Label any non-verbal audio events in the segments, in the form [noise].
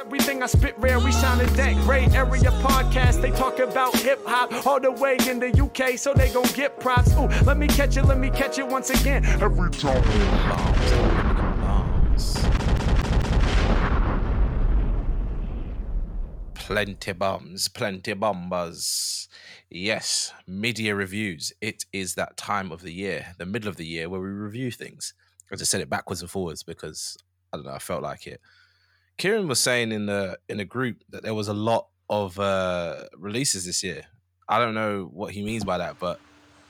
Everything I spit rare, we sounding that great. Area podcast, they talk about hip hop all the way in the UK, so they gon' get props. Ooh, let me catch it, let me catch it once again. Every time. Plenty bombs, plenty bombers. Yes, mid-year reviews. It is that time of the year, the middle of the year, where we review things. I just said it backwards and forwards because I don't know, I felt like it. Kieran was saying in the in the group that there was a lot of uh releases this year. I don't know what he means by that, but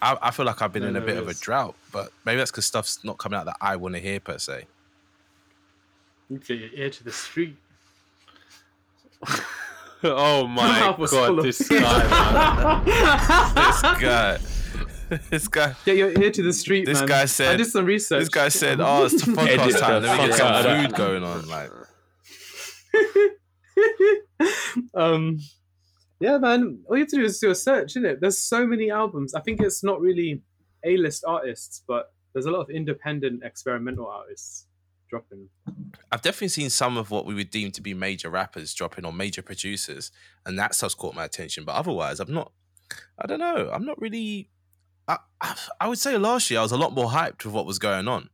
I, I feel like I've been No, in a there bit of a drought. But maybe that's because stuff's not coming out that I want to hear per se. You get your ear to the street. [laughs] oh my [laughs] Mouth was full god, this guy, man. This [laughs] guy, this guy, Get your ear to the street, This man. guy said. I did some research. this guy said, "Oh, it's Edit podcast time. Let me get fuck out of some that. food going on." Like, [laughs] um, yeah, man. All you have to do is do a search, it? There's so many albums. I think it's not really A-list artists, but there's a lot of independent experimental artists dropping. I've definitely seen some of what we would deem to be major rappers dropping on major producers, and that stuff's caught my attention. But otherwise, I'm not. I don't know. I'm not really. I I would say last year I was a lot more hyped with what was going on.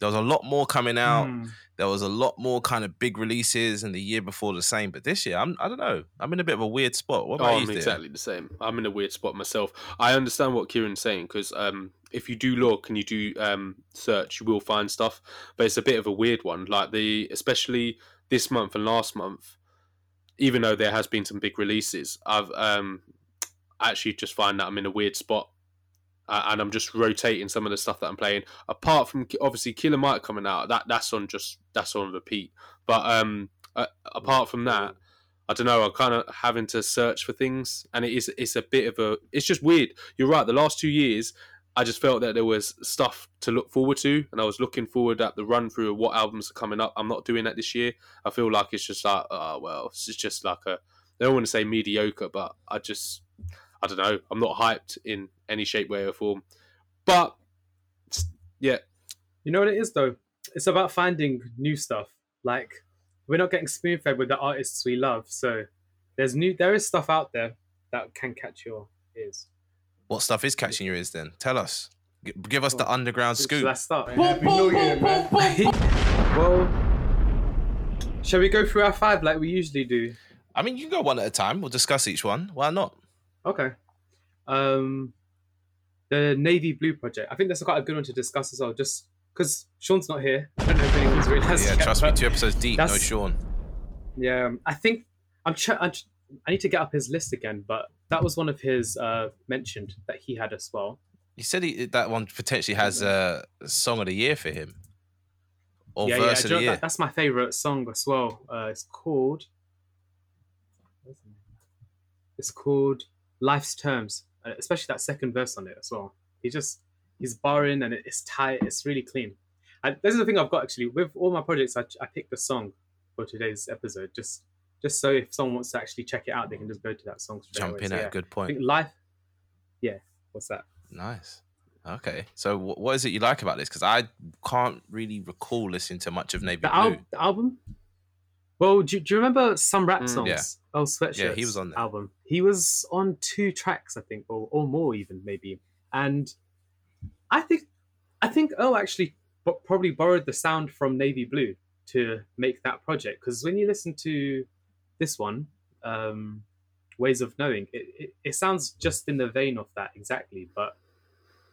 There was a lot more coming out. Hmm. There was a lot more kind of big releases, and the year before the same. But this year, I'm. I don't know. I'm in a bit of a weird spot. What Oh, I'm you? Theo? exactly the same. I'm in a weird spot myself. I understand what Kieran's saying because um, if you do look and you do um, search, you will find stuff. But it's a bit of a weird one. Like the especially this month and last month, even though there has been some big releases, I've um, actually just find that I'm in a weird spot. Uh, and I'm just rotating some of the stuff that I'm playing. Apart from obviously Killer Mike coming out, that that's on just that's on repeat. But um, uh, apart from that, I don't know. I'm kind of having to search for things, and it is it's a bit of a. It's just weird. You're right. The last two years, I just felt that there was stuff to look forward to, and I was looking forward at the run through of what albums are coming up. I'm not doing that this year. I feel like it's just like, oh well, it's just like a. I don't want to say mediocre, but I just, I don't know. I'm not hyped in any shape, way, or form. But yeah, You know what it is though? It's about finding new stuff. Like we're not getting spoon fed with the artists we love, so there's new. There is stuff out there that can catch your ears. What stuff is catching your ears? Then tell us. G- Give us the underground Should scoop. I start? Happy New Year, man. [laughs] well, shall we go through our five like we usually do? I mean, you can go one at a time. We'll discuss each one. Why not? Okay. Um, the navy blue project. I think that's quite a good one to discuss as well. Just because Sean's not here, I don't know if anyone's realized. yeah, yet, trust me. Two episodes deep. No Sean. Yeah, um, I think I'm. Ch- I'm ch- I need to get up his list again, but that was one of his uh, mentioned that he had as well. He said he, that one potentially has a song of the year for him, or yeah, yeah. verse do of the year. that- that's my favorite song as well. Uh, it's called. It's called Life's Terms, uh, Uh, especially that second verse on it as well. He just he's barring and it's tight. It's really clean. And this is the thing I've got actually with all my projects. I, I picked a song for today's episode just just so if someone wants to actually check it out, they can just go to that song. Jump away. in So, at yeah. a good point. life. Yeah, what's that? Nice. Okay. So, what is it you like about this? Because I can't really recall listening to much of Navy The, Blue. al- the album. Well, do, do you remember some rap Mm, songs? yeah. Oh, sweatshirts. Yeah, he was on there. album. He was on two tracks, I think, or, or more even maybe. And I think, I think, oh, actually, b- probably borrowed the sound from Navy Blue to make that project. Because when you listen to this one, um, Ways of Knowing, it, it, it sounds just in the vein of that exactly, but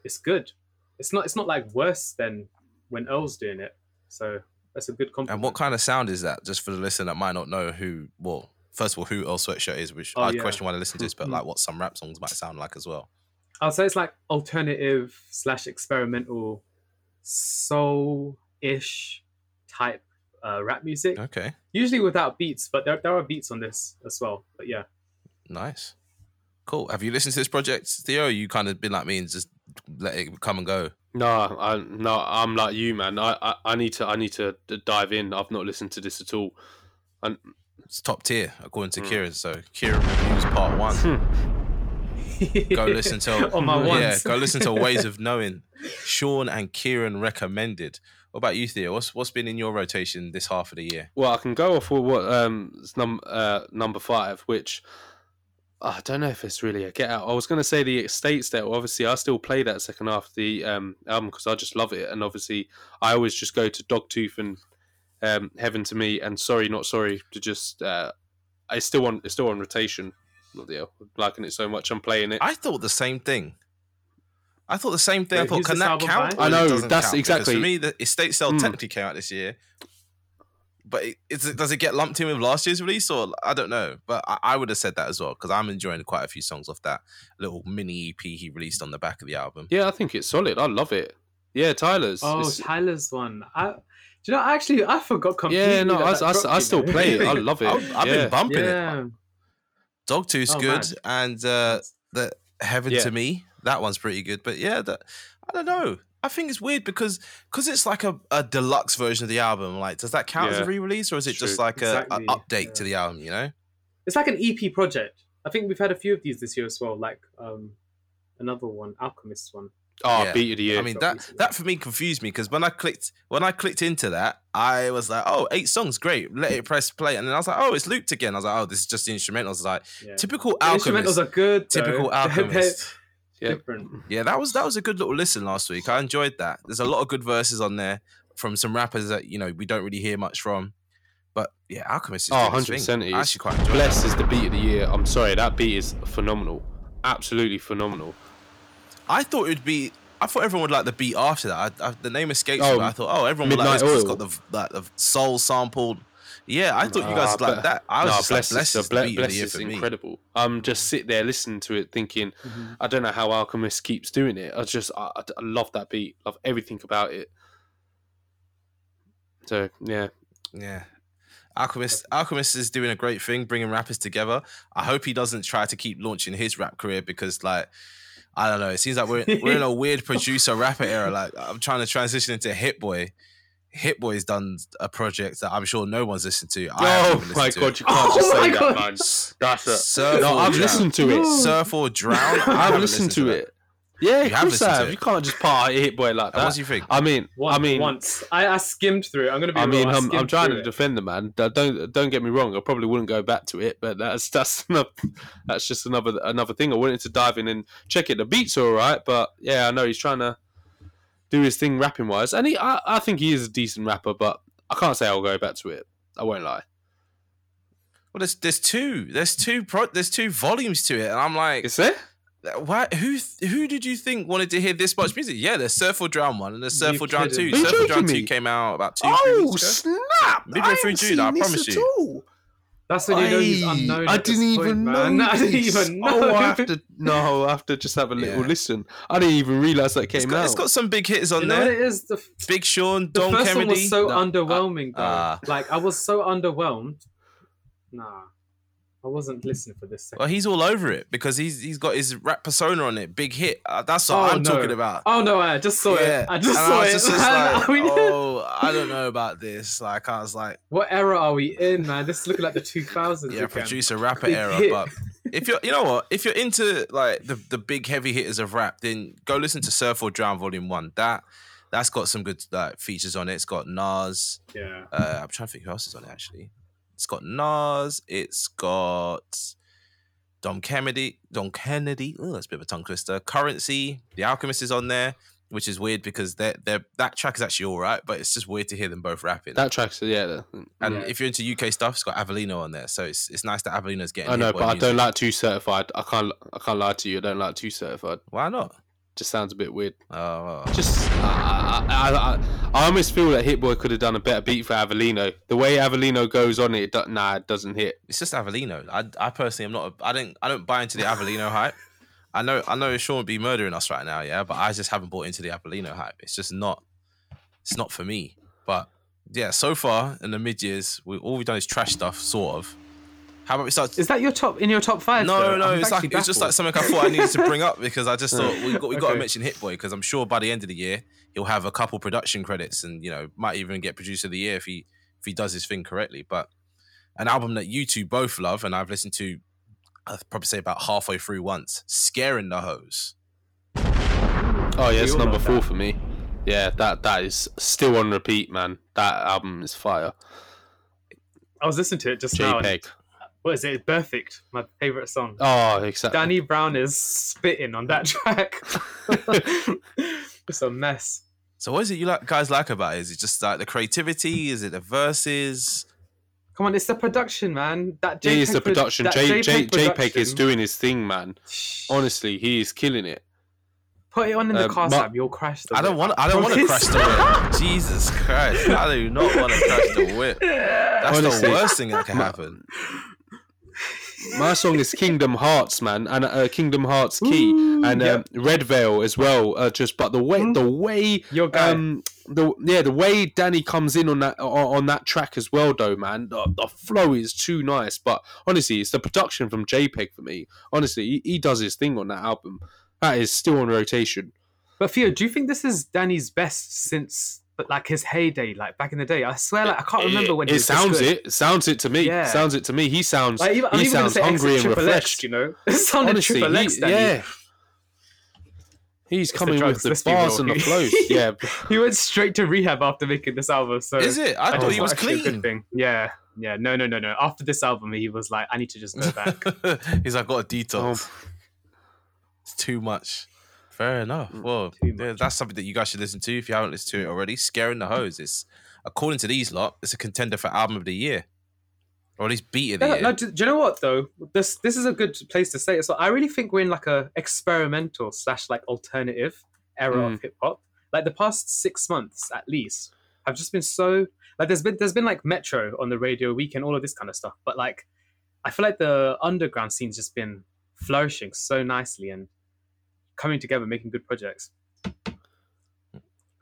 it's good. It's not. It's not like worse than when Earl's doing it. So that's a good compliment. and what kind of sound is that? Just for the listener that might not know who, well, first of all, who Earl Sweatshirt is, which Oh, I'd yeah. question why they listen to this, but Mhm. like what some rap songs might sound like as well. I'll say it's like alternative slash experimental soul ish type uh, rap music. Okay. Usually without beats, but there, there are beats on this as well. But yeah. Nice. Cool. Have you listened to this project, Theo? You kind of been like me and just let it come and go. No, I no, I'm like you, man. I, I, I need to I need to dive in. I've not listened to this at all. And It's top tier according to Mm. Kieran. So Kieran reviews part one. [laughs] Go listen to [laughs] on my yeah. ones. Go listen to Ways of [laughs] Knowing. Sean and Kieran recommended. What about you, Theo? What's what's been in your rotation this half of the year? Well, I can go off with what um num uh, number five, which I don't know if it's really a get out. I was going to say the Estates there. Obviously, I still play that second half of the um, album because I just love it, and obviously, I always just go to Dogtooth and um, Heaven to Me and Sorry Not Sorry to just. Uh, I still want it's still on rotation. Not the liking it so much. I'm playing it. I thought the same thing. I thought the same thing. I thought, can that count? I know, that's count? Because exactly- For me, the Estate Sale Mm. technically came out this year, but it, is it, does it get lumped in with last year's release, or I don't know. But I, I would have said that as well because I'm enjoying quite a few songs off that little mini EP he released on the back of the album. yeah, I think it's solid. I love it. Yeah, Tyler's. Oh, It's- Tyler's one. I, do you know? Actually, I forgot completely. yeah, no, that I, that I, I you still know. play it. I [laughs] love it. I've, I've yeah. been bumping it. yeah. Dogtooth's Oh, good, man. and uh, the Heaven Yeah. to Me that one's pretty good. But yeah, that I don't know. I think it's weird because because it's like a, a deluxe version of the album. Like, does that count as a re-release, or is it true. just like a, Exactly, a update yeah. to the album? You know? It's like an EP project. I think we've had a few of these this year as well. Like um, another one, Alchemist one. Oh, Yeah. beat of the year. I mean that recently. that for me confused me because when I clicked when I clicked into that, I was like, oh, eight songs, great. Let it press play, and then I was like, oh, it's looped again. I was like, oh, this is just the instrumentals. I was like, Yeah. typical The instrumentals alchemist. are good. though. Typical [laughs] They're- they're alchemist. Yeah. Different. Yeah, that was that was a good little listen last week. I enjoyed that. There's a lot of good verses on there from some rappers that you know we don't really hear much from. But yeah, Alchemist is Oh, 100% thing. I is. actually quite enjoyed Bless that. is the beat of the year. I'm sorry, that beat is phenomenal. Absolutely phenomenal. I thought it would be. I thought everyone would like the beat after that. I, I, the name escapes Oh, me. but I thought, oh, everyone would like this Midnight 'cause it's got the like the soul sampled. Yeah, I thought you guys would Nah, like that. I was Nah, just like, Bless, bless is, is Ble- Bless the is for me. incredible. I'm just sit there listening to it, thinking, Mm-hmm. I don't know how Alchemist keeps doing it. I just, I, I I love that beat. Love everything about it. So yeah, Yeah. Alchemist Alchemist is doing a great thing, bringing rappers together. I hope he doesn't try to keep launching his rap career because, like, I don't know. It seems like we're we're in a [laughs] weird producer rapper era. Like, I'm trying to transition into Hit Boy. Hit Boy's done a project that I'm sure no one's listened to. I oh haven't oh even my listened to god, it. you can't Oh just my say that, man. That's a Surf no. or I've Drown. listened to it. Surf or Drown. I I've haven't listened to that. it. Yeah, You of have course listened I to have. it? You can't just part a hit boy like And what do you think? I mean, One, I mean, once I, I skimmed through it. I'm gonna be. I real, mean, I'm, I'm trying to it. defend the man. Don't- Don't don't get me wrong. I probably wouldn't go back to it, but that's that's [laughs] another, that's just another another thing. I wanted to dive in and check it. The beats are all right, but yeah, I know he's trying to do his thing rapping wise, and he I, I think he is a decent rapper, but I can't say I'll go back to it. I won't lie. Well, there's there's two. There's two pro. There's two volumes to it, and I'm like, Is there? Why? Who? Who did you think wanted to hear this much music? Yeah, there's Surf or Drown one, and there's Surf You or Drown two. kidding. You Surf or Drown joking two came out about two, Oh. Oh, snap! Midway through June, I promise you. all. That's when you know he's unknown. I didn't point, even man. know. I didn't even [laughs] know. [laughs] Oh, I have to. No, I have to just have a little Yeah. listen. I didn't even realize that came It's got, out. it's got some big hitters on You know what there. it is? The, f- Big Sean, the Don first Kennedy. one was so No, underwhelming, though. ah. like I was so underwhelmed. Nah, I wasn't listening for this second. Well, he's all over it because he's he's got his rap persona on it. Big hit. Uh, that's what Oh, I'm no. talking about. Oh no, I just saw yeah, it. I just And saw was it. just- just [laughs] like, I oh, I don't know about this. Like, I was like, What era are we in, man? This is looking like the 2000s. yeah, again. producer rapper Big era. hit. But if you're, you know what, if you're into like the the big heavy hitters of rap, then go listen to Surf or Drown Volume One. That that's got some good like features on it. It's got Nas. Yeah. Uh, I'm trying to think who else is on it actually. It's got Nas. It's got Dom Kennedy. Don Kennedy. Oh, that's a bit of a tongue twister. Currency. The Alchemist is on there, which is weird because they're, they're, that track is actually all right, but it's just weird to hear them both rapping. that track's yeah. and Yeah. if you're into UK stuff, it's got Avelino on there, so it's it's nice that Avelino's getting. I know, but I music. don't like too certified. I can't. I can't lie to you. I don't like too certified. Why not? Just sounds a bit weird. Oh, oh, oh. Just, I, I, I, I, almost feel that Hit Boy could have done a better beat for Avelino. The way Avelino goes on it, it nah, it doesn't hit. it's just Avelino. I, I personally am not. A, I don't. I don't buy into the Avelino [laughs] hype. I know. I know Sean would be murdering us right now, yeah. But I just haven't bought into the Avelino hype. It's just not. It's not for me. But yeah, so far in the mid years, we all we've done is trash stuff, sort of. How about we start? Is that your top in your top five? No, though? no, I'm it's like actually it's just like something I thought I needed to bring up [laughs] because I just thought we got we got to mention Hit Boy because I'm sure by the end of the year he'll have a couple production credits and you know might even get producer of the year if he if he does his thing correctly. But an album that you two both love and I've listened to, I'd probably say about halfway through once, "Scaring the Hoes." Oh yeah, it's number four that. for me. Yeah, that that is still on repeat, man. That album is fire. I was listening to it just now. What is it? Perfect. My favorite song. Oh, exactly. Danny Brown is spitting on that [laughs] track. it's a mess. So what is it you like guys like about it? Is it just like the creativity? Is it the verses? Come on, it's the production, man. That It is JPEG the production. that J, J, JPEG JPEG is doing his thing, man. Honestly, he is killing it. Put it on in the Um, car, Sam. You'll crash the I don't want. I don't want to crash the whip. Jesus Christ! I do not want to crash the whip. [laughs] That's Honestly. the worst thing that can happen. My song is Kingdom Hearts, man, and uh, Kingdom Hearts Key, Ooh, and yep. um, Red Veil as well. Uh, just but the way Mm. the way Your guy. um the yeah the way Danny comes in on that on, on that track as well, though, man. The, the flow is too nice. But honestly, it's the production from JPEG for me. Honestly, he, he does his thing on that album. That is still on rotation. But Theo, do you think this is Danny's best since but like his heyday, like back in the day? I swear, like I can't remember when it, he it sounds it. Sounds it to me. Yeah. Sounds it to me. He sounds Like, even, he sounds hungry and Triple X, refreshed. you know, [laughs] it sounded Honestly, Triple he- X, Danny. yeah. He's the coming drugs, with the bars and the [laughs] flows. Yeah, he went straight to rehab after making this album. So Is it? I I thought he was clean. good thing. Yeah, yeah. No, no, no, no. After this album, he was like, I need to just go back. [laughs] He's like, got a detox. Oh. It's too much. Fair enough. Mm, well, yeah, that's something that you guys should listen to if you haven't listened to it already. Scaring the Hoes is, according to these lot, it's a contender for album of the year, or at least beat of the No, year. no, do, do you know what though? This this is a good place to say it. So I really think we're in like a experimental slash like alternative era of mm. hip hop. Like the past six months at least have just been so like there's been there's been like Metro on the radio weekend, all of this kind of stuff. But like I feel like the underground scene's just been flourishing so nicely and coming together, making good projects. Got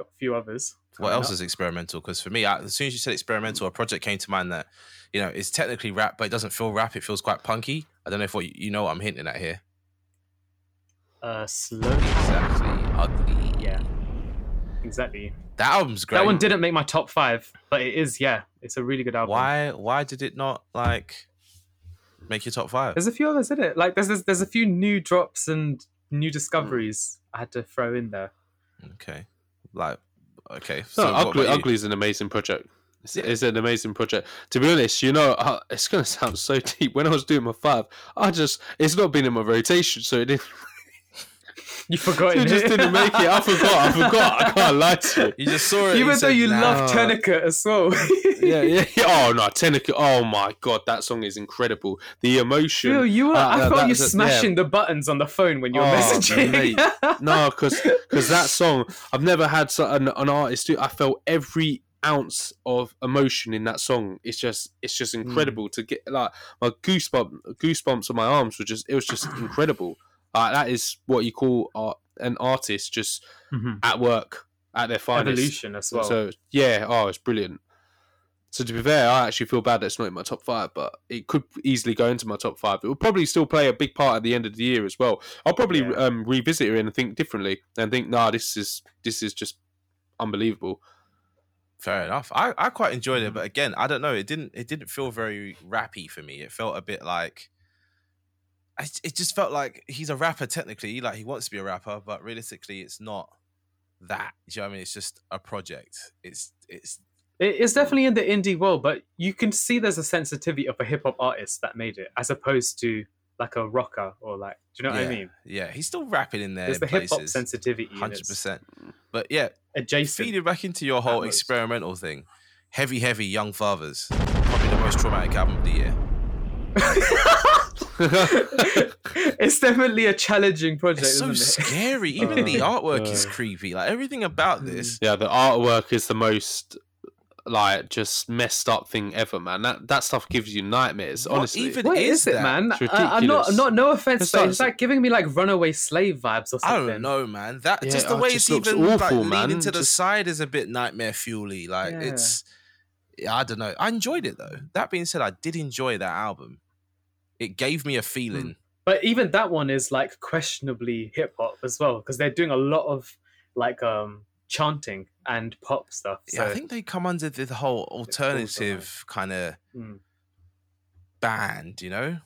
a few others. what else up. is experimental? Because for me, I, as soon as you said experimental, a project came to mind that, you know, it's technically rap, but it doesn't feel rap. It feels quite punky. I don't know if what you, you know what I'm hinting at here. uh slowthai? Exactly. Ugly. Yeah, exactly. That album's great. That one didn't make my top five, but it is yeah, it's a really good album. Why? Why did it not like make your top five? There's a few others in it. Like there's there's, there's a few new drops and. New discoveries I had to throw in there. Okay. Like, okay. No, So what Ugly. Ugly is an amazing project. It's, Yeah. it's an amazing project. To be honest, you know, uh, it's gonna sound so [laughs] deep. When I was doing my five, I just it's not been in my rotation, so it, didn't, [laughs] [laughs] You forgot it You just didn't make it. I forgot. I forgot. I can't lie to you. You just saw it. Even though said, you nah. love Tourniquet as well. [laughs] Yeah, yeah. yeah. [laughs] Oh no, Tenica. Oh my god, that song is incredible. The emotion. Yo, you were, Uh, I uh, felt you a- yeah. smashing the buttons on the phone when you were Oh, messaging. mate. No, because because that song, I've never had an, an artist do. I felt every ounce of emotion in that song. It's just, it's just incredible to get like my goosebump, goosebumps on my arms were just, it was just incredible. Like that is what you call art, an artist just Mhm. at work at their finest. Evolution as well. So yeah, oh, it's brilliant. So to be fair, I actually feel bad that it's not in my top five, but it could easily go into my top five. It will probably still play a big part at the end of the year as well. I'll probably Yeah. um, revisit it and think differently and think, nah, this is this is just unbelievable. Fair enough. I, I quite enjoyed it, but again, I don't know. It didn't it didn't feel very rappy for me. It felt a bit like. I, it just felt like he's a rapper technically, like he wants to be a rapper, but realistically, it's not that. Do you know what I mean? It's just a project. It's it's It's definitely in the indie world, but you can see there's a sensitivity of a hip hop artist that made it, as opposed to like a rocker or like, do you know what yeah, I mean? Yeah, he's still rapping in there. There's the hip hop sensitivity, hundred percent. But yeah, adjacent. feeding back into your whole most. experimental thing. Heavy, heavy, young fathers. Probably the most traumatic album of the year. [laughs] [laughs] it's definitely a challenging project. It's so isn't it? scary. [laughs] Even the Uh, artwork is uh. creepy. Like everything about Mm. this. yeah, the artwork is the most like just messed up thing ever, man. That that stuff gives you nightmares. What honestly, even What is is, it, man? It's I, am not, ridiculous. not, no offense, It's but it's like giving me like runaway slave vibes or something. I don't know, man. That Yeah, just the oh, it way just it's looks even awful, like man. leaning to the Just- side is a bit nightmare fuely. Like Yeah. it's, I don't know. I enjoyed it though. That being said, I did enjoy that album. It gave me a feeling. But even that one is like questionably hip hop as well because they're doing a lot of like um chanting and pop stuff. So Yeah, I think they come under the whole alternative kind of Mm. band. You know?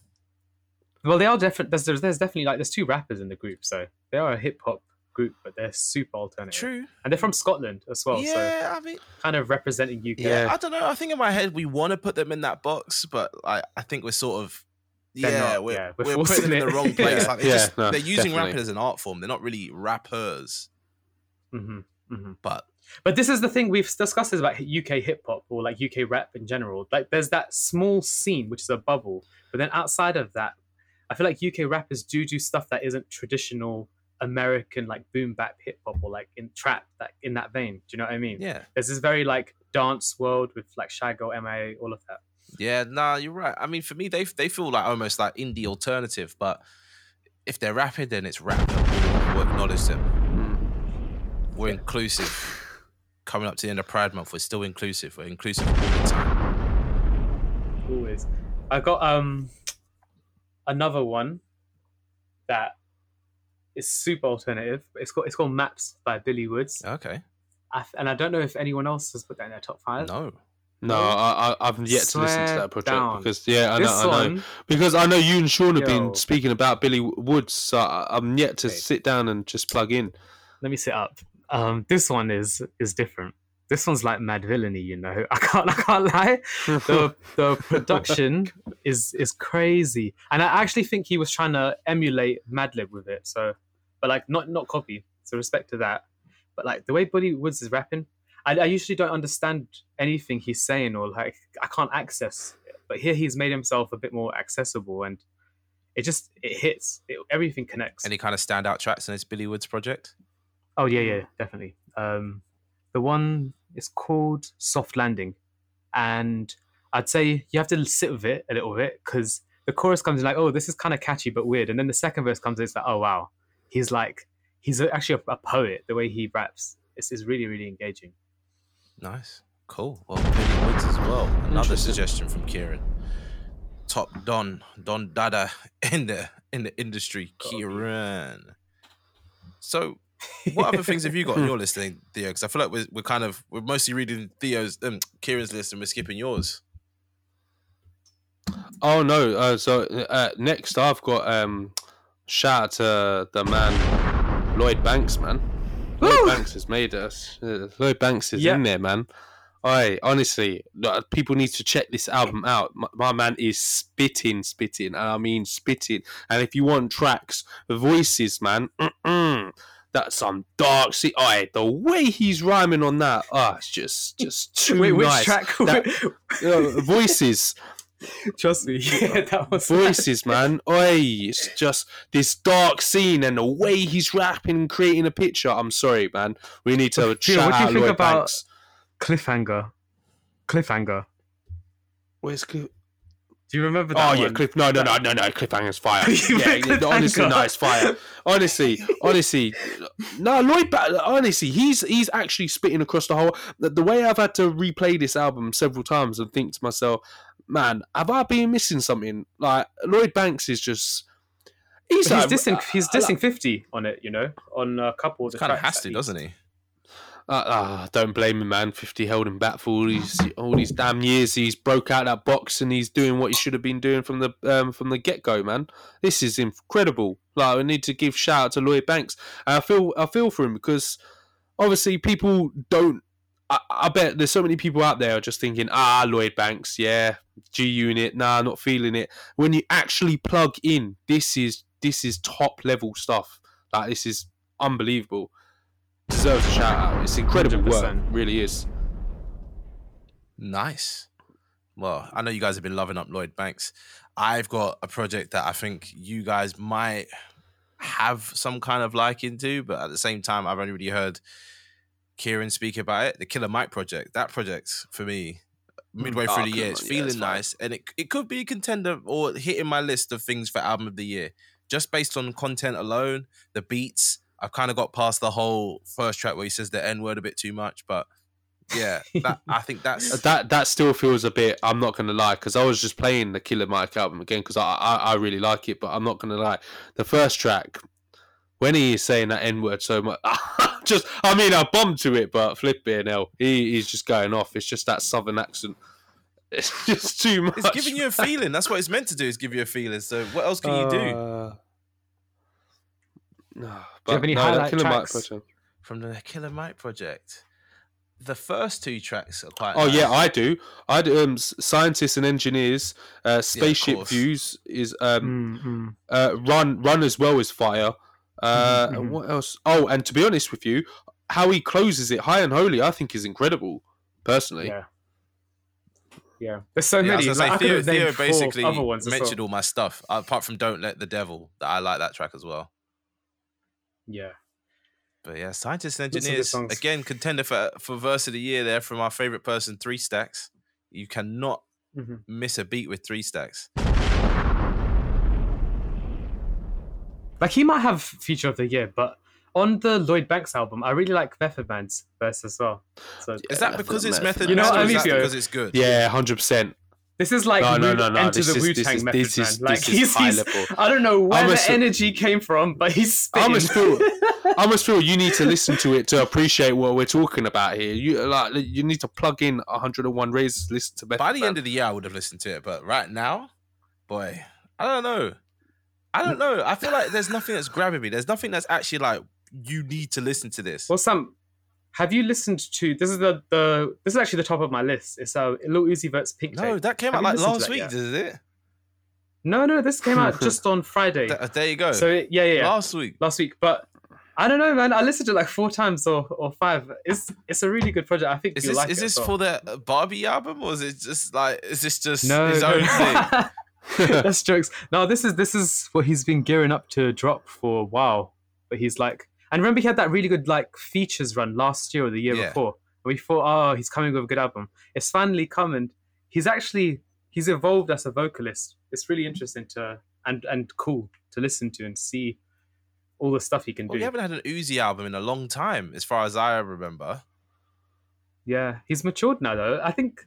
well, they are different. There's, there's there's definitely like there's two rappers in the group, so they are a hip hop group, but they're super alternative. True. And they're from Scotland as well, so yeah, I mean, kind of representing UK. Yeah. I don't know. I think in my head we want to put them in that box, but I, I think we're sort of yeah, not, we're, yeah, we're we're, putting them in the wrong [laughs] place. Yeah. Like, they're, Yeah, just, no, they're using definitely. rapping as an art form. They're not really rappers, hmm hmm but But this is the thing we've discussed is about UK hip hop or like UK rap in general. Like there's that small scene which is a bubble, but then outside of that, I feel like UK rappers do do stuff that isn't traditional American like boom bap hip hop or like in trap that in that vein. Do you know what I mean? yeah, There's this very like dance world with like Shy Girl, MIA, all of that. Yeah. Nah, you're right. I mean, for me, they they feel like almost like indie alternative, but if they're rapping, then it's rap. We'll acknowledge them. Mm. We're inclusive. Coming up to the end of Pride Month, we're still inclusive. We're inclusive all the time. Always. I got um another one that is super alternative. It's called it's called Maps by Billy Woods. Okay. I, and I don't know if anyone else has put that in their top five. No. No, I, I, I've yet to listen to that project down. because yeah, I know, this I know. one, Because I know you and Sean have Yo. been speaking about Billy Woods, so I- I'm yet to Okay. sit down and just plug in. let me sit up. Um, this one is is different. This one's like Madvillainy, you know. [laughs] I can't I can't lie. The [laughs] the production is is crazy, and I actually think he was trying to emulate Madlib with it. So, but like not not copy. So respect to that. But like the way Billy Woods is rapping, I, I usually don't understand anything he's saying or like I can't access. It. But here he's made himself a bit more accessible, and it just it hits. It, everything connects. Any kind of standout tracks in this Billy Woods project? Oh yeah, yeah, definitely. Um, the one is called Soft Landing, and I'd say you have to sit with it a little bit because the chorus comes in like, oh, this is kind of catchy but weird, and then the second verse comes in, it's like, oh wow, he's like, he's actually a, a poet. The way he raps, it's, it's really, really engaging. Nice. Cool. Well, Woods as well. Another suggestion from Kieran. Top Don, Don Dada in the in the industry, Kieran. So, [laughs] what other things have you got on your list, then, Theo? Because I feel like we're, we're kind of we're mostly reading Theo's um, Kieran's list and we're skipping yours. Oh no! Uh, so uh, next, I've got um, shout out to the man Lloyd Banks, man. Lloyd! Banks has made us. Uh, Lloyd Banks is Yeah. in there, man. I honestly, people need to check this album out. My, my man is spitting, spitting, and I mean spitting. And if you want tracks, voices, man, mm-mm, that's some dark. See, I the way he's rhyming on that, ah, it's just, just [laughs] too Wait, which track? That- [laughs] Uh, voices. Trust me, [laughs] yeah, that was [laughs] voices, man. Oi, it's just this dark scene and the way he's rapping and creating a picture. I'm sorry, man. We need to [laughs] Theo, shout what do you think Lloyd about- Banks. Cliffhanger. Cliffhanger. Where's Cliff? Do you remember that? Oh yeah, one? Cliff. No, no, no, no, no. Cliffhanger's fire. Yeah, meant honestly, no, it's fire. Honestly, honestly, no, Lloyd. Ba- honestly, he's he's actually spitting across the whole. The, the way I've had to replay this album several times and think to myself, man, have I been missing something? Like Lloyd Banks is just. He's, But like, he's dissing. He's I- I like- dissing fifty on it. You know, on a couple of the Kind of tracks has to, doesn't he? Uh, uh, don't blame him, man. Fifty held him back for all these all these damn years. He's broke out that box and he's doing what he should have been doing from the um, from the get go, man. This is incredible. Like I need to give shout out to Lloyd Banks. And I feel I feel for him because obviously people don't. I, I bet there's so many people out there just thinking, ah, Lloyd Banks, yeah, G Unit, nah, not feeling it. When you actually plug in, this is this is top level stuff. Like this is unbelievable deserves a shout out. It's incredible work, 100%. really is. Nice. Well, I know you guys have been loving up Lloyd Banks. I've got a project that I think you guys might have some kind of liking to, but at the same time, I've only really heard Kieran speak about it. The Killer Mike project. That project for me, mm, midway Oh, through ah, the year, it's Mike, yeah, it's feeling fine. nice, and it it could be a contender or hitting my list of things for album of the year. Just based on content alone, the beats. I've kind of got past the whole first track where he says the N word a bit too much, but yeah, that, I [laughs] think that's That that still feels a bit. I'm not gonna lie because I was just playing the Killer Mike album again because I, I I really like it, but I'm not gonna lie. The first track when he is saying that N word so much, [laughs] just I mean I bombed to it, but flipping hell, he, he's just going off. It's just that southern accent. [laughs] It's just too much. It's giving you a feeling. That's what it's meant to do. Is give you a feeling. So what else can you do? Uh, No, you have any highlight tracks? From the Killer Mike project. The first two tracks are quite Oh nice. yeah, I do. I do. Um, scientists and engineers. Uh, spaceship course. views is um Mm, mm. uh run run as well as fire. Uh, Mhm, and mhm. what else? Oh, and to be honest with you, how he closes it, high and holy, I think is incredible. Personally, Yeah. Yeah. There's so Yeah, I was many. gonna Like, say, I could Theo, have named Theo four basically other ones as well. mentioned all my stuff apart from "Don't Let the Devil." That I like that track as well. Yeah. But yeah, scientists and Lots of good engineers again contender for for verse of the year there from our favorite person, Three Stacks. You cannot Mhm. miss a beat with Three Stacks. Like he might have feature of the year, but on the Lloyd Banks album, I really like Method Man's verse as well. So Is that because it's Method method? You know what I mean, because it's good. yeah, hundred percent. this is like No, no, no, no. enter This the is Wu Tang Method this is Man. Like this is he's, high he's level. I don't know where I'm the a energy came from, but he's I'm a spitting. [laughs] I almost feel you need to listen to it to appreciate what we're talking about here. You like you need to plug in 101 razors, listen to Method By the Man. end of the year, I would have listened to it, but right now, boy, I don't know. I don't know. I feel like there's nothing that's grabbing me. There's nothing that's actually like you need to listen to this. Well, Sam, have you listened to this? Is the the this is actually the top of my list. It's uh, Lil Uzi Vert's Pink No, Tape. that came Have out like last week, does it? No, no, this came out [laughs] just on Friday. Th- there you go. So yeah, yeah, yeah. Last week. last week. But I don't know, man. I listened to it like four times or, or five. It's it's a really good project. I think Is you this like is this well. for the Barbie album or is it just like is this just no, his no. own thing? [laughs] [laughs] That's jokes. No, this is this is what he's been gearing up to drop for a while. But he's like, and remember he had that really good like features run last year or the year Yeah. before. And we thought, oh, he's coming with a good album. It's finally come, and he's actually he's evolved as a vocalist. It's really interesting to and and cool to listen to and see all the stuff he can Well, do. we haven't had an Uzi album in a long time, as far as I remember. Yeah, he's matured now though. I think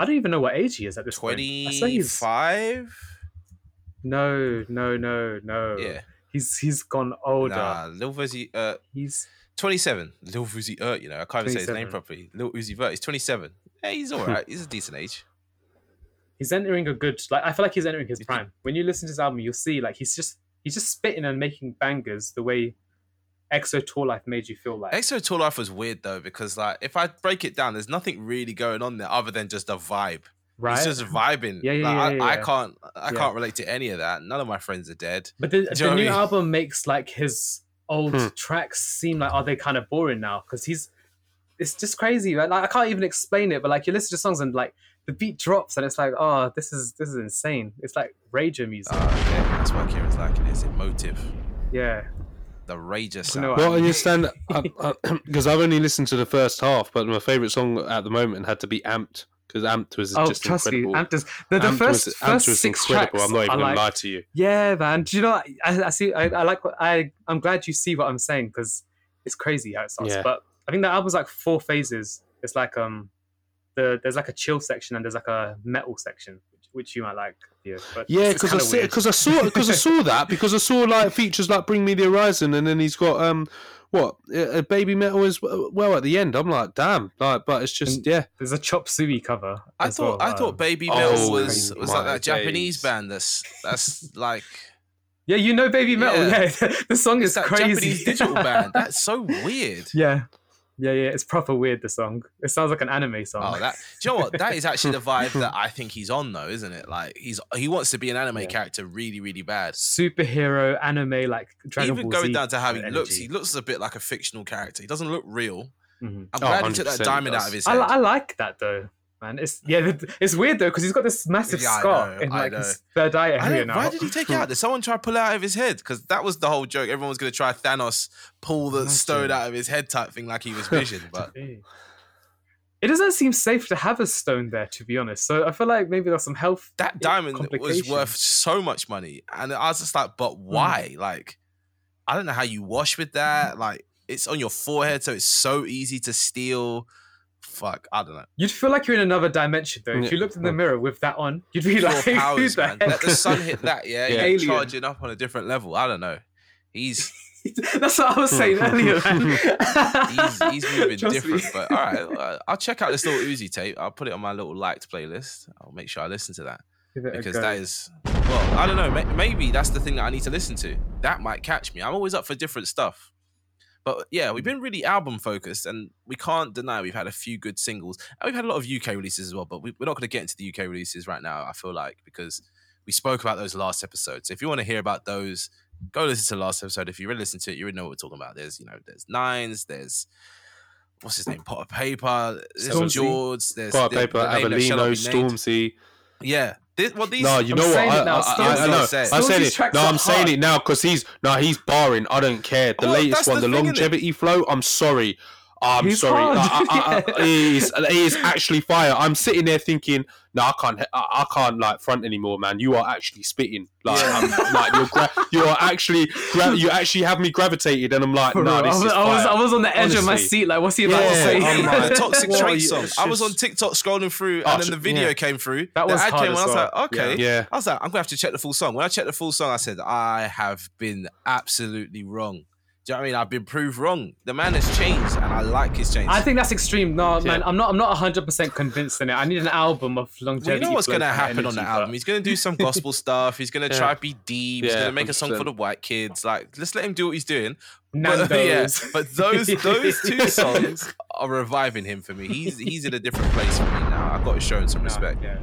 I don't even know what age he is at this point. I say he's Twenty-five. no, no, no, no. Yeah. he's he's gone older. Nah, Lil Uzi. Uh, He's twenty-seven. Lil Uzi Vert. You know, I can't even say his name properly. Lil Uzi Vert. He's twenty-seven. Yeah, he's all right. he's a decent age. he's entering a good like I feel like he's entering his prime. When you listen to his album, you'll see like he's just he's just spitting and making bangers the way XO Tour Llif3 made you feel like. XO Tour Llif3 was weird though because like if I break it down, there's nothing really going on there other than just a vibe. right? He's just vibing. Yeah, yeah, Like, yeah, I, yeah, I can't I Yeah. can't relate to any of that. None of my friends are dead. but the, Do you know the what I new mean? album makes like his old Hmm. tracks seem like are they kind of boring now because he's it's just crazy. Right? Like I can't even explain it, but like you listen to songs and like the beat drops and it's like oh this is this is insane. It's like rager music. Oh, okay. That's why Kieran's liking it. It's emotive. yeah. The rager You sound. know what Well, I [laughs] I understand [clears throat] because I've only listened to the first half, but my favorite song at the moment had to be "Amped" because "Amped" was Oh, just trust incredible. me, Amped is the, the Amped first was, first Amped was six incredible. tracks. I'm not even are gonna lie to you. Yeah, man. Do you know? I, I see. I, I like what I. I'm glad you see what I'm saying because it's crazy how it starts. Yeah. But I think the album's like four phases. It's like um, the there's like a chill section and there's like a metal section, which, which you might like. Yeah, but Yeah, because I see, because I saw because I saw [laughs] that because I saw like features like "Bring Me the Horizon" and then he's got um what a baby metal as well at the end. I'm like, damn, like, but it's just And- yeah. there's a Chop Suey cover. I as thought well, I thought um, Baby oh, Metal was was like my that Japanese band that's that's like Yeah, you know, Baby Metal. Yeah. Yeah, [laughs] the song it's is that crazy. Japanese digital band. [laughs] That's so weird. yeah, yeah, yeah. It's proper weird. The song. It sounds like an anime song. Oh, that do you know what? That is actually the vibe that I think he's on, though, isn't it? Like he's he wants to be an anime Yeah. character really, really bad. superhero anime like Dragon Even Ball going Z down to how he energy. looks, he looks a bit like a fictional character. He doesn't look real. Mhm. I'm Oh, glad he took that diamond out of his head. li- I like that though, man. It's yeah, it's weird though because he's got this massive Yeah, scar know, in like his third eye area now. why did he take it out? Did [laughs] someone try to pull it out of his head? Because that was the whole joke. Everyone was going to try Thanos pull the stone out of his head type thing, like he was [laughs] Vision. But It doesn't seem safe to have a stone there, to be honest. So I feel like maybe there's some health. that diamond was worth so much money, and I was just like, but Hmm. why? Like, I don't know how you wash with that. Like, it's on your forehead, so it's so easy to steal. Fuck, I don't know. You'd feel like you're in another dimension though. If you looked in the mirror with that on, you'd be Pure like, "Who powers, the man. heck?" Let the sun hit that. Yeah, Yeah. [laughs] you're Alien. charging up on a different level. I don't know. He's [laughs] That's what I was saying [laughs] earlier, man. he's, he's moving Trust different. me. But all right, I'll check out this little Uzi tape. I'll put it on my little liked playlist. I'll make sure I listen to that Give it a because that is Well, I don't know. Maybe that's the thing that I need to listen to. That might catch me. I'm always up for different stuff. But yeah, we've hmm. been really album focused, and we can't deny we've had a few good singles, and we've had a lot of UK releases as well. But we, we're not going to get into the UK releases right now. I feel like because we spoke about those last episodes. So if you want to hear about those, go listen to the last episode. If you really listen to it, you already know what we're talking about. There's you know, there's nines, there's what's his name, Potter Payper, there's Stormzy. George, there's the- paper, the name that Avelino, be. Stormzy. Yeah, this, well, these. No, you I'm know what? saying I, now, I, I, I know. Stormzy's I said it. No, I'm saying hard. it now because he's no, he's barring. I don't care. The Well, latest one, the the, thing, longevity flow. I'm sorry. I'm He's sorry. hard. I, I, I, [laughs] it, is, it is actually fire. I'm sitting there thinking, no, I can't. I, I can't like front anymore, man. You are actually spitting. Like, Yeah. I'm, like you're, gra- [laughs] you are actually, gra- you actually have me gravitated, and I'm like, no, real. this I, was, is I, was, fire. I was on the edge of my seat. Like, what's he about to say? oh [laughs] my- toxic trait song. it's I was on TikTok scrolling through, Oh, and then the video yeah. came through. That the was ad hard came on. as I was like, okay. Yeah. I was like, I'm gonna have to check the full song. When I checked the full song, I said, I have been absolutely wrong. Do you know what I mean? I've been proved wrong. The man has changed, and I like his change. I think that's extreme. No, Yeah. man, I'm not. I'm not 100 percent convinced in it. I need an album of Well, longevity. you know what's going to kind of happen on energy, the but- album? He's going to do some gospel [laughs] stuff. He's going to Yeah. try to be deep. He's going to make a song for the white kids. Like, let's let him do what he's doing. But, [laughs] yeah, but those those two [laughs] songs are reviving him for me. He's he's in a different place for me now. I've got to show him some respect. Yeah,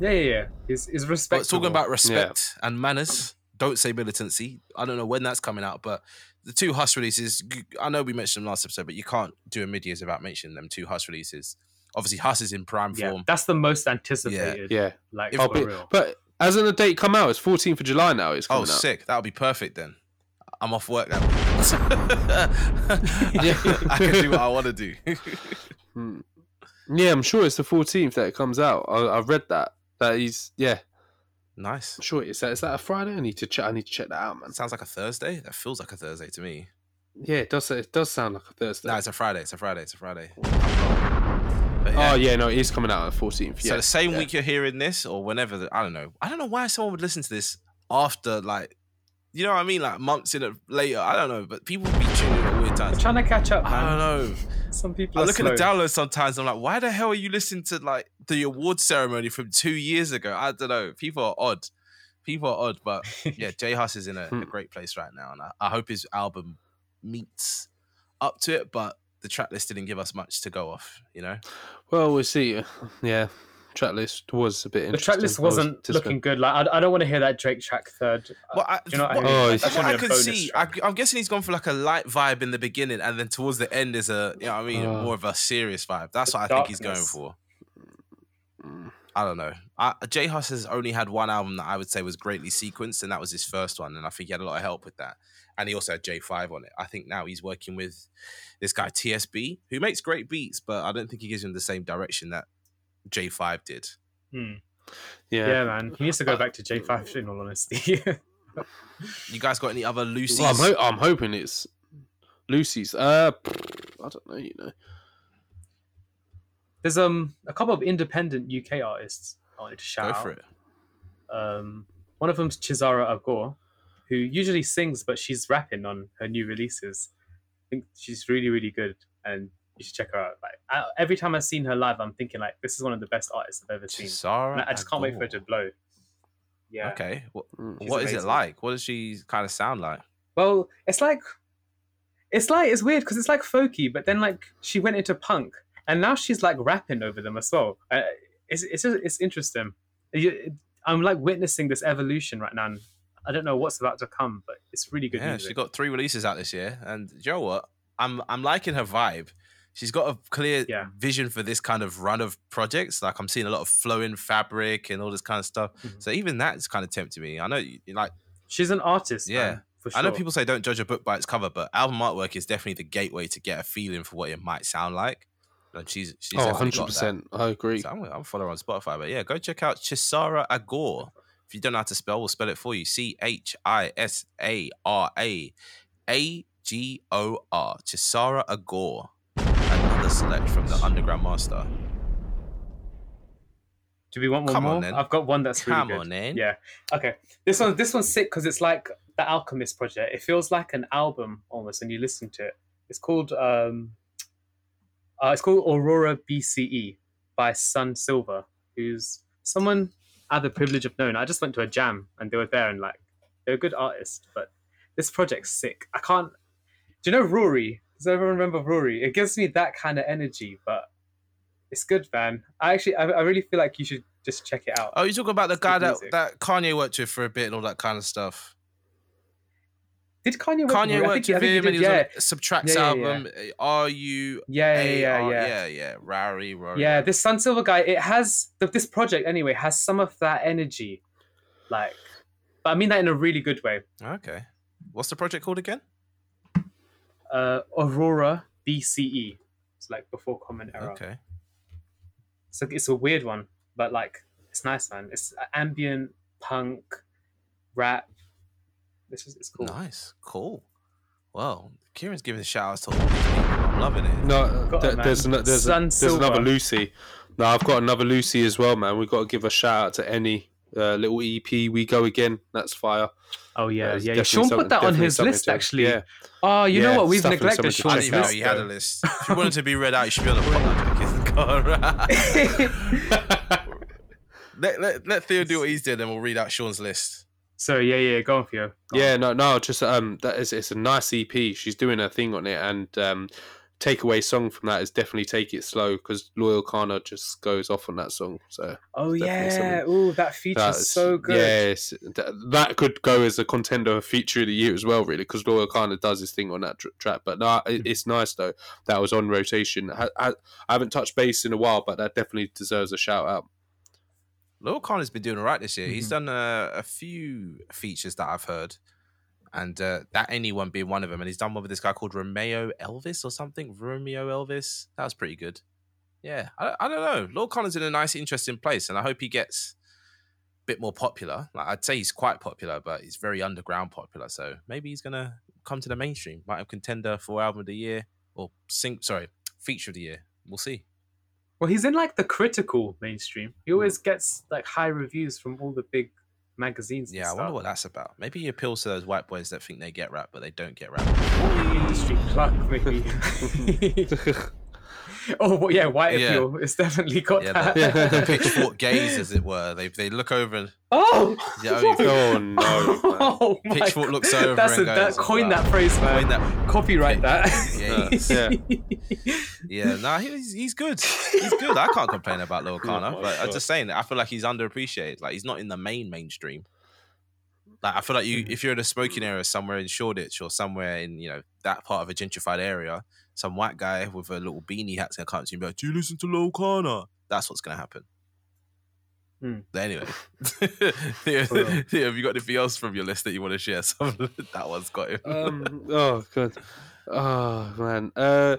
yeah, yeah. yeah. His, his respect. But talking about respect and manners, don't say militancy. I don't know when that's coming out, but the two Hush releases, I know we mentioned them last episode, but you can't do a mid years without mentioning them two Hush releases. Obviously, Hush is in prime yeah, form. that's the most anticipated. Yeah. like If- for but, real. but hasn't the date come out? It's 14th of July now. It's Oh, out. sick. That'll be perfect then. I'm off work now. [laughs] [laughs] I, I can do what I want to do. Hmm. Yeah, I'm sure it's the 14th that it comes out. I, I've read that. That he's yeah. Nice. I'm sure it's that. Is that a Friday? I need to check. I need to check that out, man. Sounds like a Thursday. That feels like a Thursday to me. Yeah, it does. It does sound like a Thursday. No, it's a Friday. It's a Friday. It's a Friday. But Oh yeah, no, it is coming out on the 14th. So the same yeah. week you're hearing this, or whenever the, I don't know. I don't know why someone would listen to this after like, you know what I mean, like months in a, later. I don't know, but people be tuning in at weird I'm times. trying to catch up, I don't know. Some people I are look slow. at the downloads sometimes. I'm like, why the hell are you listening to like the award ceremony from two years ago? I don't know. People are odd. People are odd, but [laughs] yeah, J Hus is in a, a Hmm. great place right now, and I, I hope his album meets up to it. But the track list didn't give us much to go off. You know. Well, we'll see. Yeah, track list was a bit. the track list interesting. I was wasn't disappointed. looking good. Like I, I don't want to hear that Drake track third. Uh, Well, I, do you know what I mean? Oh, Like, it's- that's what only can see, track. I, I'm guessing he's gone for like a light vibe in the beginning, and then towards the end is a, you know, what I mean, Oh. more of a serious vibe. That's what I think he's going for. I don't know. I, J Hus has only had one album that I would say was greatly sequenced, and that was his first one. And I think he had a lot of help with that. And he also had Jae5 on it. I think now he's working with this guy TSB, who makes great beats, but I don't think he gives him the same direction that Jae5 did. Hmm. Yeah. Yeah. man. He needs to go back to Jae5 in all honesty. You guys got any other Lucy's? Well, I'm, ho- I'm hoping it's Lucy's. Uh, I don't know. You know. There's um a couple of independent UK artists I wanted to shout Go out. it. Um, one of them's Chisara Agor, who usually sings, but she's rapping on her new releases. I think she's really, really good, and you should check her out. Like I, every time I've seen her live, I'm thinking like this is one of the best artists I've ever seen. Chisara And I just can't wait for her to blow. Yeah. Okay. What, Mm. She's what is it like? What does she kind of sound like? Well, it's like it's like it's weird because it's like folky, but then like she went into punk, and now she's like rapping over them as well. Uh, it's it's just, it's interesting. You- I'm like witnessing this evolution right now. And I don't know what's about to come, but it's really good yeah, music. she got three releases out this year, and you know what? I'm I'm liking her vibe. She's got a clear Yeah. vision for this kind of run of projects. Like I'm seeing a lot of flowing fabric and all this kind of stuff. Mhm. So even that's kind of tempting me. I know, you, you like She's an artist. Yeah. man, for sure. I know people say don't judge a book by its cover, but album artwork is definitely the gateway to get a feeling for what it might sound like. And she's she's Oh, 100%. I agree. So I'm, I'm following her on Spotify, but yeah, go check out Chisara Agor. If you don't know how to spell, we'll spell it for you. C H I S A R A A G O R. Chisara Agor. Another select from the Underground Master. Do we want one Come on, more? then. I've got one that's really Come good. on, then. Yeah. Okay. This one this one's sick because it's like the Alchemist project. It feels like an album almost when you listen to it. It's called um uh, it's called Aurora BCE by Sun Silver, who's someone I had the privilege of knowing. I just went to a jam and they were there and like they're a good artist, but this project's sick. I can't. Do you know Rory? Does everyone remember Rory? It gives me that kind of energy, but it's good, man. I actually, I, I really feel like you should just check it out. Oh, you talking about the It's guy that, that Kanye worked with for a bit and all that kind of stuff. Did Kanye work Kanye with Rory? I worked with him think and he he was did, on Subtract's Yeah, yeah, yeah. album. Uh, Are you? yeah, yeah, yeah, yeah, yeah. yeah, yeah. Rory, Rory. Yeah, this Sun Silver guy, it has this project anyway has some of that energy, like, but I mean that in a really good way. Okay. What's the project called again? Uh, Aurora BCE, it's like before Common Era. Okay. So it's a weird one, but like it's nice, man. It's ambient punk, rap. This is it's cool. Nice. Cool. Well, Kieran's giving the shout outs to all these people. I'm loving it. No, Got th- it, there's ano- there's, Sun there's another Lucy. No, I've got another Lucy as well, man. We've got to give a shout out to Enny uh, little EP. We go again. That's fire. Oh yeah, There's yeah. yeah. Sean put that on his list to- actually. Yeah, Oh, you Yeah, know what? We've neglected something to I Sean's didn't even know list. you had a list. If you wanted to be read out, you should be on the podcast. [laughs] [laughs] let, let, let Theo do what he's doing and we'll read out Sean's list. so yeah, yeah. Go on, Theo. Go on. yeah. No, no. Just um, that is it's a nice EP. She's doing her thing on it, and um, takeaway song from that is definitely "Take It Slow" because Loyle Carner just goes off on that song. So Oh yeah. Oh, that feature That's- so good. Yes, th- that could go as a contender feature of the year as well, really, because Loyle Carner does his thing on that tr- track. But no, it, it's nice though that was on rotation. I, I, I haven't touched bass in a while, but that definitely deserves a shout out. Loyle Carner has been doing all right this year. He's Mhm. done uh, a few features that I've heard, and uh, that anyone being one of them. And he's done one with this guy called Romeo Elvis or something. Romeo Elvis. That was pretty good. Yeah, I, I don't know. Loyle Carner's in a nice, interesting place, and I hope he gets a bit more popular. Like I'd say he's quite popular, but he's very underground popular. So maybe he's gonna come to the mainstream. Might have contender for album of the year or sing. Sorry, feature of the year. We'll see. Well, he's in like the critical mainstream. He always gets like high reviews from all the big magazines. and Yeah, I wonder what that's about. Maybe he appeals to those white boys that think they get rap, but they don't get rap. industry plug, maybe. [laughs] [laughs] [laughs] [laughs] oh, well, yeah, white Yeah. appeal. It's definitely got Yeah, that. the, the [laughs] pitchfork gaze, as it were. They they look over and Oh, Yeah, oh, you- [laughs] Oh no! oh my Pitchfork God. looks over That's and a, goes, that coin "Wow." that phrase, man. Coin that- Copyright that. Yeah, yeah, nah, he's he's good. He's good. I can't complain about Lil oh Kana, my but I'm just saying I feel like he's underappreciated. Like he's not in the main mainstream. Like I feel like you, mm-hmm. if you're in a smoking area somewhere in Shoreditch or somewhere in you know that part of a gentrified area, some white guy with a little beanie hat's gonna come to you and be like, "Do you listen to Loyle Carner?" That's what's gonna happen. Hmm. But anyway, For real. Theo, have you got anything else from your list that you want to share? [laughs] That one's got him. um, [laughs] oh god, oh man. Uh,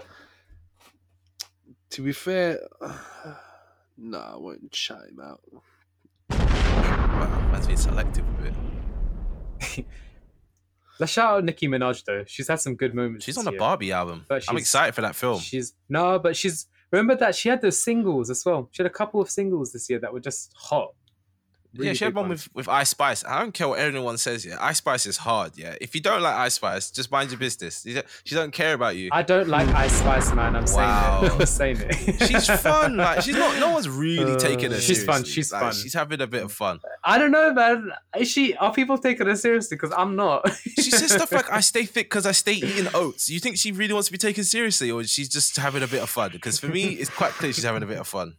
to be fair, [sighs] no, I won't shout him out. wow, man's been selective with it. [laughs] Let's shout out Nicki Minaj though. She's had some good moments. She's on the year. Barbie album. But I'm excited for that film. She's no, but she's remember that she had those singles as well. She had a couple of singles this year that were just hot. Yeah, she had one with, with Ice Spice. I don't care what anyone says. Yeah, Ice Spice is hard. Yeah, if you don't like Ice Spice, just mind your business. You don't- She don't care about you. I don't like Ice Spice, man. I'm Wow. saying it. [laughs] I'm saying it. [laughs] She's fun. Like she's not. No one's really Uh, taking her. she's fun, she's Like, fun. She's having a bit of fun. I don't know, man. Is she? Are people taking her seriously? Because I'm not. She says [laughs] stuff like, "I stay thick because I stay eating oats." You think she really wants to be taken seriously, or she's just having a bit of fun? Because for me, it's quite clear she's having a bit of fun.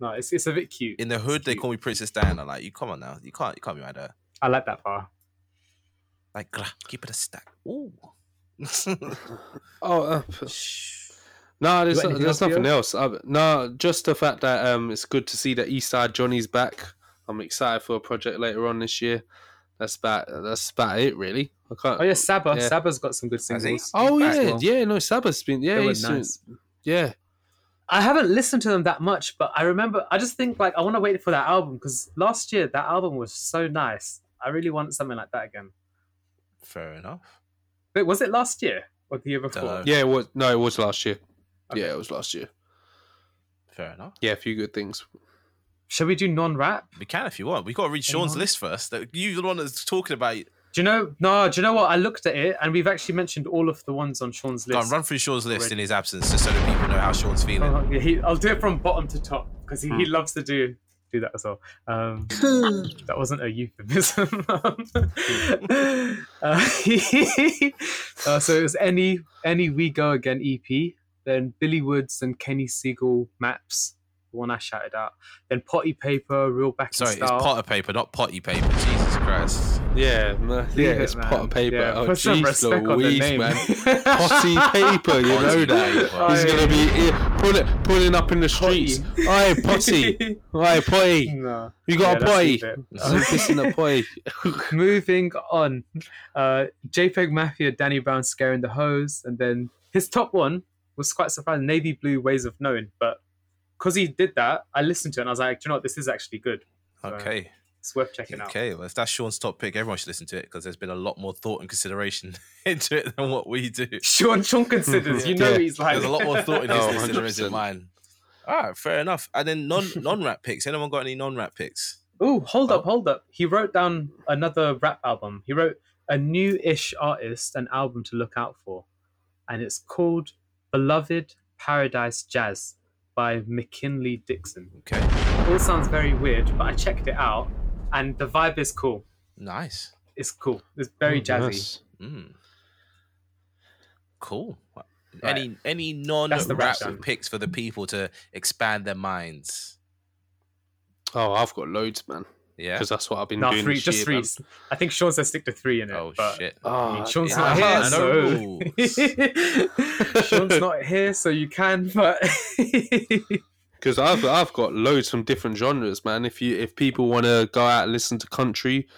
No, it's it's a bit cute. In the hood, they call me Princess Diana. Like, you come on now, you can't, you can't be mad at her. I like that part. Like, keep it a stack. Ooh. [laughs] Oh, uh, no, there's, got there's nothing Theo? else. Uh, no, just the fact that um, it's good to see that Eastside Johnny's back. I'm excited for a project later on this year. That's about that's about it, really. I can't. Oh yeah, Saba. Yeah. Saba's got some good Has singles. Oh yeah, well. yeah. No, Saba's been yeah, They were he's doing- nice. yeah. I haven't listened to them that much, but I remember. I just think like I want to wait for that album because last year that album was so nice. I really want something like that again. Fair enough. Wait, was it last year or the year before? Dunno. Yeah, it was no, it was last year. Okay. Yeah, it was last year. Fair enough. Yeah, a few good things. Shall we do non-rap? We can if you want. We've got to read Sean's Anyone? list first. That- You the one that's talking about. Do you know? No, do you know what? I looked at it and we've actually mentioned all of the ones on Sean's Go on, list. run through Sean's list Already. in his absence, just so that people know how Sean's feeling. Oh, yeah, he, I'll do it from bottom to top because he, he Hmm. loves to do do that as well. Um, [laughs] that wasn't a euphemism. [laughs] uh, [laughs] uh, so it was Enny Enny We Go Again EP, then Billy Woods and Kenny Segal Maps, the one I shouted out. Then Potty Paper, Real Back in Sorry, it's Style. Potter Payper, not potty paper. Jesus Christ. Yeah, no, yeah, it, it's Potter Payper. Yeah, oh, put jeez respect on Louise, name. man. [laughs] Potty paper, you know that. He's Aye. gonna be here, pull it, pulling up in the streets. Aye, potty. [laughs] Aye, potty. no. You got Yeah, [laughs] a potty. I'm pissing a potty. Moving on. Uh, JPEG Mafia, Danny Brown Scaring the Hoes, and then his top one was quite surprising. Navy Blue Ways of Knowing, but because he did that, I listened to it and I was like, do you know what? This is actually good. So Okay. It's worth checking out. Okay, well, if that's Sean's top pick, everyone should listen to it because there's been a lot more thought and consideration [laughs] into it than what we do. Sean, Sean considers. You [laughs] know Yeah. he's like There's a lot more thought in his [laughs] Oh, list than there is in 100%. mine. All right, fair enough. And then non non rap picks. Anyone got any non rap picks? Oh, hold up, oh. hold up. He wrote down another rap album. He wrote a new-ish artist, an album to look out for, and it's called "Beloved Paradise Jazz" by McKinley Dixon. Okay, all sounds very weird, but I checked it out, and the vibe is cool. nice. It's cool. It's very Oh, jazzy. nice. Mm. Cool. Right. Any any non That's the rap rap picks for the people to expand their minds? Oh, I've got loads, man. Yeah. Because that's what I've been No, doing three, this just year, three. man. I think Sean said stick to three in it. Oh but, shit. I Oh, mean, Sean's not here, Ah, so. [laughs] Sean's not here, so you can. But [laughs] because I've I've got loads from different genres, man. If you if people want to go out and listen to country,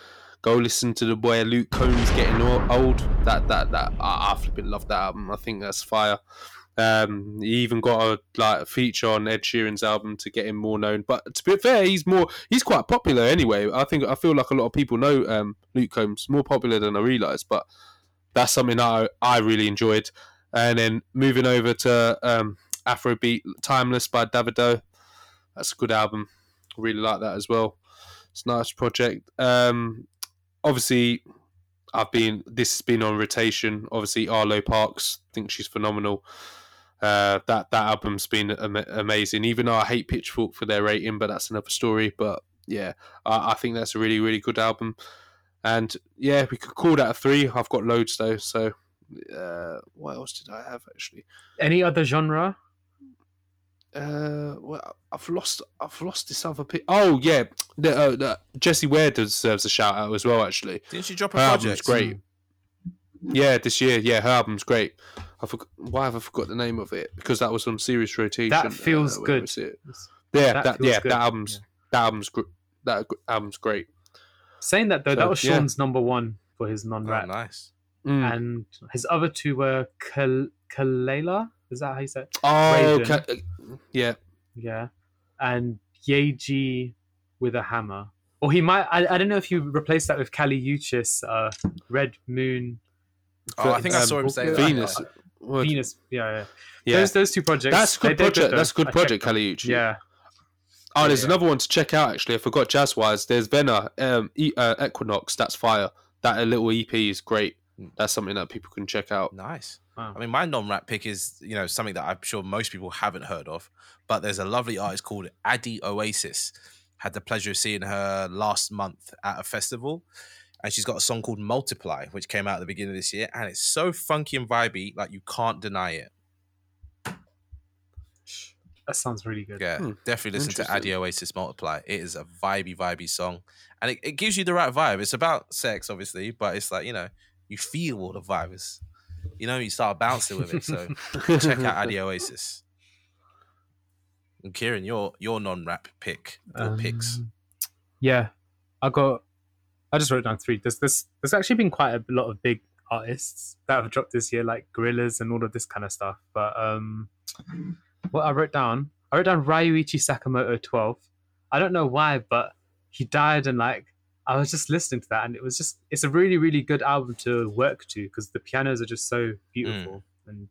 go listen to the boy Luke Combs getting old. That that that I, I flipping love that album. I think that's fire. Um, he even got a like feature on Ed Sheeran's album to get him more known. But to be fair, he's more he's quite popular anyway. I think I feel like a lot of people know um, Luke Combs more popular than I realised. But that's something I, I really enjoyed. And then moving over to um, Afrobeat Timeless by Davido. That's a good album. Really like that as well. It's a nice project. Um, obviously, I've been this has been on rotation. Obviously, Arlo Parks I think she's phenomenal. Uh, that that album's been ama- amazing. Even though I hate Pitchfork for their rating, but that's another story. But yeah, I, I think that's a really really good album. And yeah, we could call that a three. I've got loads though. So uh, what else did I have actually? any other genre? Uh, well, I've lost. I've lost this other. Pi- oh yeah, the, uh, the, Jessie Ware deserves a shout out as well. Actually, Didn't she drop a her album's project? great. Yeah, this year. Yeah, her album's great. I forgot why have I forgot the name of it? Because that was on serious rotation. That feels where good. Yeah, That that, yeah, good. that album's that album's gr- that album's great. Saying that though, So, that was yeah. Sean's number one for his Oh, non-rap, nice. Mm. and his other two were Kal- Kelela. Is that how you say? it? oh, Raven. ca- yeah. Yeah, and Yaeji with a hammer. Or he might. I, I don't know if you replaced that with Kali Uchis, uh, Red Moon, Oh, I think I Um, saw him say. Venus. Yeah. What? Venus. Yeah, yeah. Yeah, Those those two projects. that's a good they- project. though. That's a good project, checked them. Yeah, Oh, there's Yeah. another one to check out actually. I forgot jazz wise. There's Venna, um, e- uh, Equinox. That's fire. That little EP is great. That's something that people can check out. Nice. Wow. I mean, my non-rap pick is you know something that I'm sure most people haven't heard of, but there's a lovely artist called Adi Oasis. Had the pleasure of seeing her last month at a festival, and she's got a song called Multiply, which came out at the beginning of this year, and it's so funky and vibey, like you can't deny it. that sounds really good. Yeah, Hmm, definitely listen to interesting. Adi Oasis Multiply. It is a vibey, vibey song, and it, it gives you the right vibe. It's about sex, obviously, but it's like you know you feel all the vibes. You know, you start bouncing with it. So [laughs] check out Adi Oasis. And Kieran, your your non-rap pick or picks. Um, Yeah, I got. I just wrote down three. There's this. There's actually been quite a lot of big artists that have dropped this year, like Gorillaz and all of this kind of stuff. But um, what I wrote down, I wrote down Ryuichi Sakamoto 12. I don't know why, but he died, and like I was just listening to that, and it was just. It's a really, really good album to work to because the pianos are just so beautiful and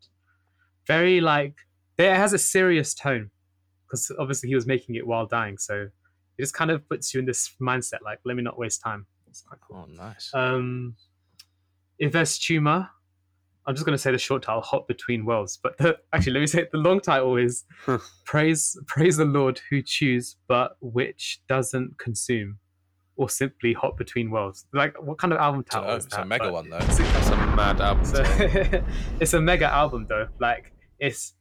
very like. It has a serious tone because obviously he was making it while dying, so it just kind of puts you in this mindset like let me not waste time it's quite cool Oh, nice. um Yves Tumor I'm just going to say the short title, "Hot Between Worlds." But the, actually, let me say it, the long title is "Praise Praise the Lord who chews, but which doesn't consume." Or simply hot between worlds. Like, what kind of album title Oh, is it's that? a mega But- one though. That's a mad album. so [laughs] it's a mega album though. Like it's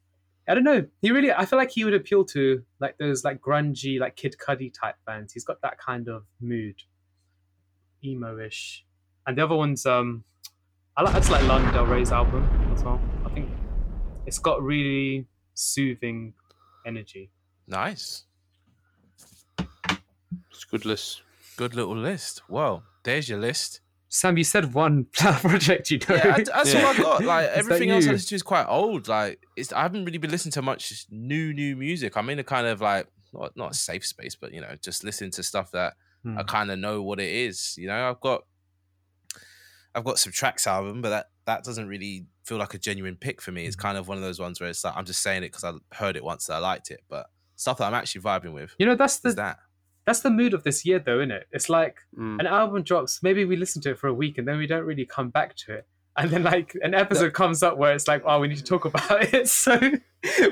I don't know. He really I feel like he would appeal to like those like grungy, like Kid Cudi type fans. He's got that kind of mood. Emo-ish. And the other one's um I like I just like Lana Del Rey's album as well. I think it's got really soothing energy. Nice. It's a good list. Good little list. Well, there's your list. Sam, you said one [laughs] project, you know. Yeah, I- that's [laughs] Yeah. all I got. Like everything else I listen to is quite old. Like it's I haven't really been listening to much new new music. I'm in a kind of like not not a safe space, but you know, just listening to stuff that Hmm. I kind of know what it is. You know, I've got I've got some tracks album, but that that doesn't really feel like a genuine pick for me. It's kind of one of those ones where it's like I'm just saying it because I heard it once and I liked it, but stuff that I'm actually vibing with You know, that's the that. That's the mood of this year though, isn't it? It's like Mm. an album drops, maybe we listen to it for a week and then we don't really come back to it. And then like an episode comes up where it's like, oh, we need to talk about it. [laughs] So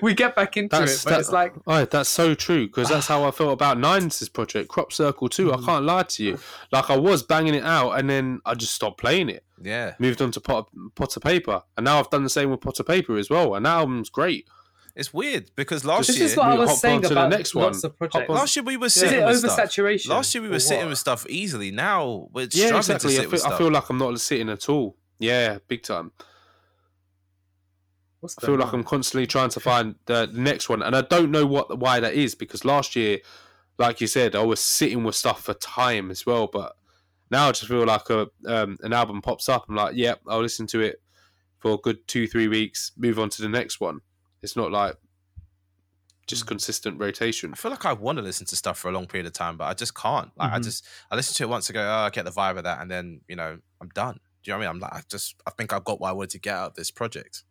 we get back into That's it. But that- it's like Oh, that's so true because that's how I felt about Nines' project, Crop Circle too. I can't lie to you. Like I was banging it out, and then I just stopped playing it. Yeah. Moved on to pot, Potter Payper, and now I've done the same with Potter Payper as well. And that album's great. It's weird because last this year is what I we was hop saying on to the about next lots one. of projects. last year we were Is sitting it with stuff. oversaturation? Last year we were sitting with stuff easily. Now we're Yeah, struggling exactly. to I sit with feel, stuff. I feel like I'm not sitting at all. Yeah, big time. What's I feel like? I'm constantly trying to find the next one, and I don't know what why that is because last year, like you said, I was sitting with stuff for time as well. But now I just feel like a um, an album pops up. I'm like, yep, I'll listen to it for a good two three weeks, move on to the next one. It's not like just consistent rotation. I feel like I want to listen to stuff for a long period of time, but I just can't. Like I Mhm. just I listen to it once, I go, oh, I get the vibe of that, and then you know I'm done. Do you know what I mean? I'm like, I just I think I've got what I wanted to get out of this project.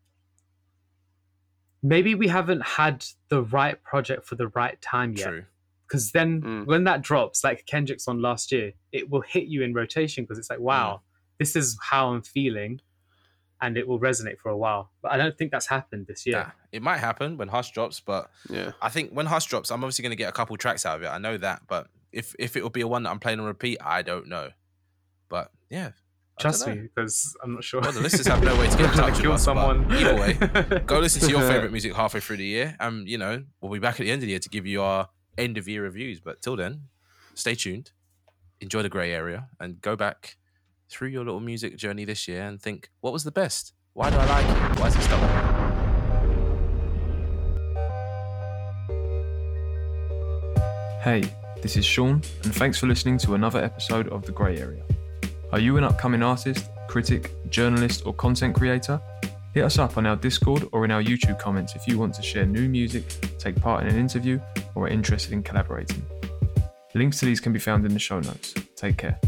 Maybe we haven't had the right project for the right time yet. True. Because then Mm. when that drops, like Kendrick's on last year, it will hit you in rotation because it's like, wow, this is how I'm feeling. And it will resonate for a while. But I don't think that's happened this year. Yeah, it might happen when Hus drops, but Yeah, I think when Hus drops, I'm obviously going to get a couple tracks out of it. I know that, but if if it will be a one that I'm playing on repeat, I don't know. But yeah, I Trust me, because I'm not sure. Well, the listeners have no way to get in [laughs] gonna touch with kill us, but someone. either way, [laughs] Go listen to your favorite music halfway through the year, and you know we'll be back at the end of the year to give you our end of year reviews. But till then, stay tuned, enjoy the grey area, and go back through your little music journey this year and think, what was the best? Why do I like it? Why is it stuck? Hey, this is Sean, and thanks for listening to another episode of The Grey Area. Are you an upcoming artist, critic, journalist, or content creator? Hit us up on our Discord or in our YouTube comments if you want to share new music, take part in an interview, or are interested in collaborating. Links to these can be found in the show notes. Take care.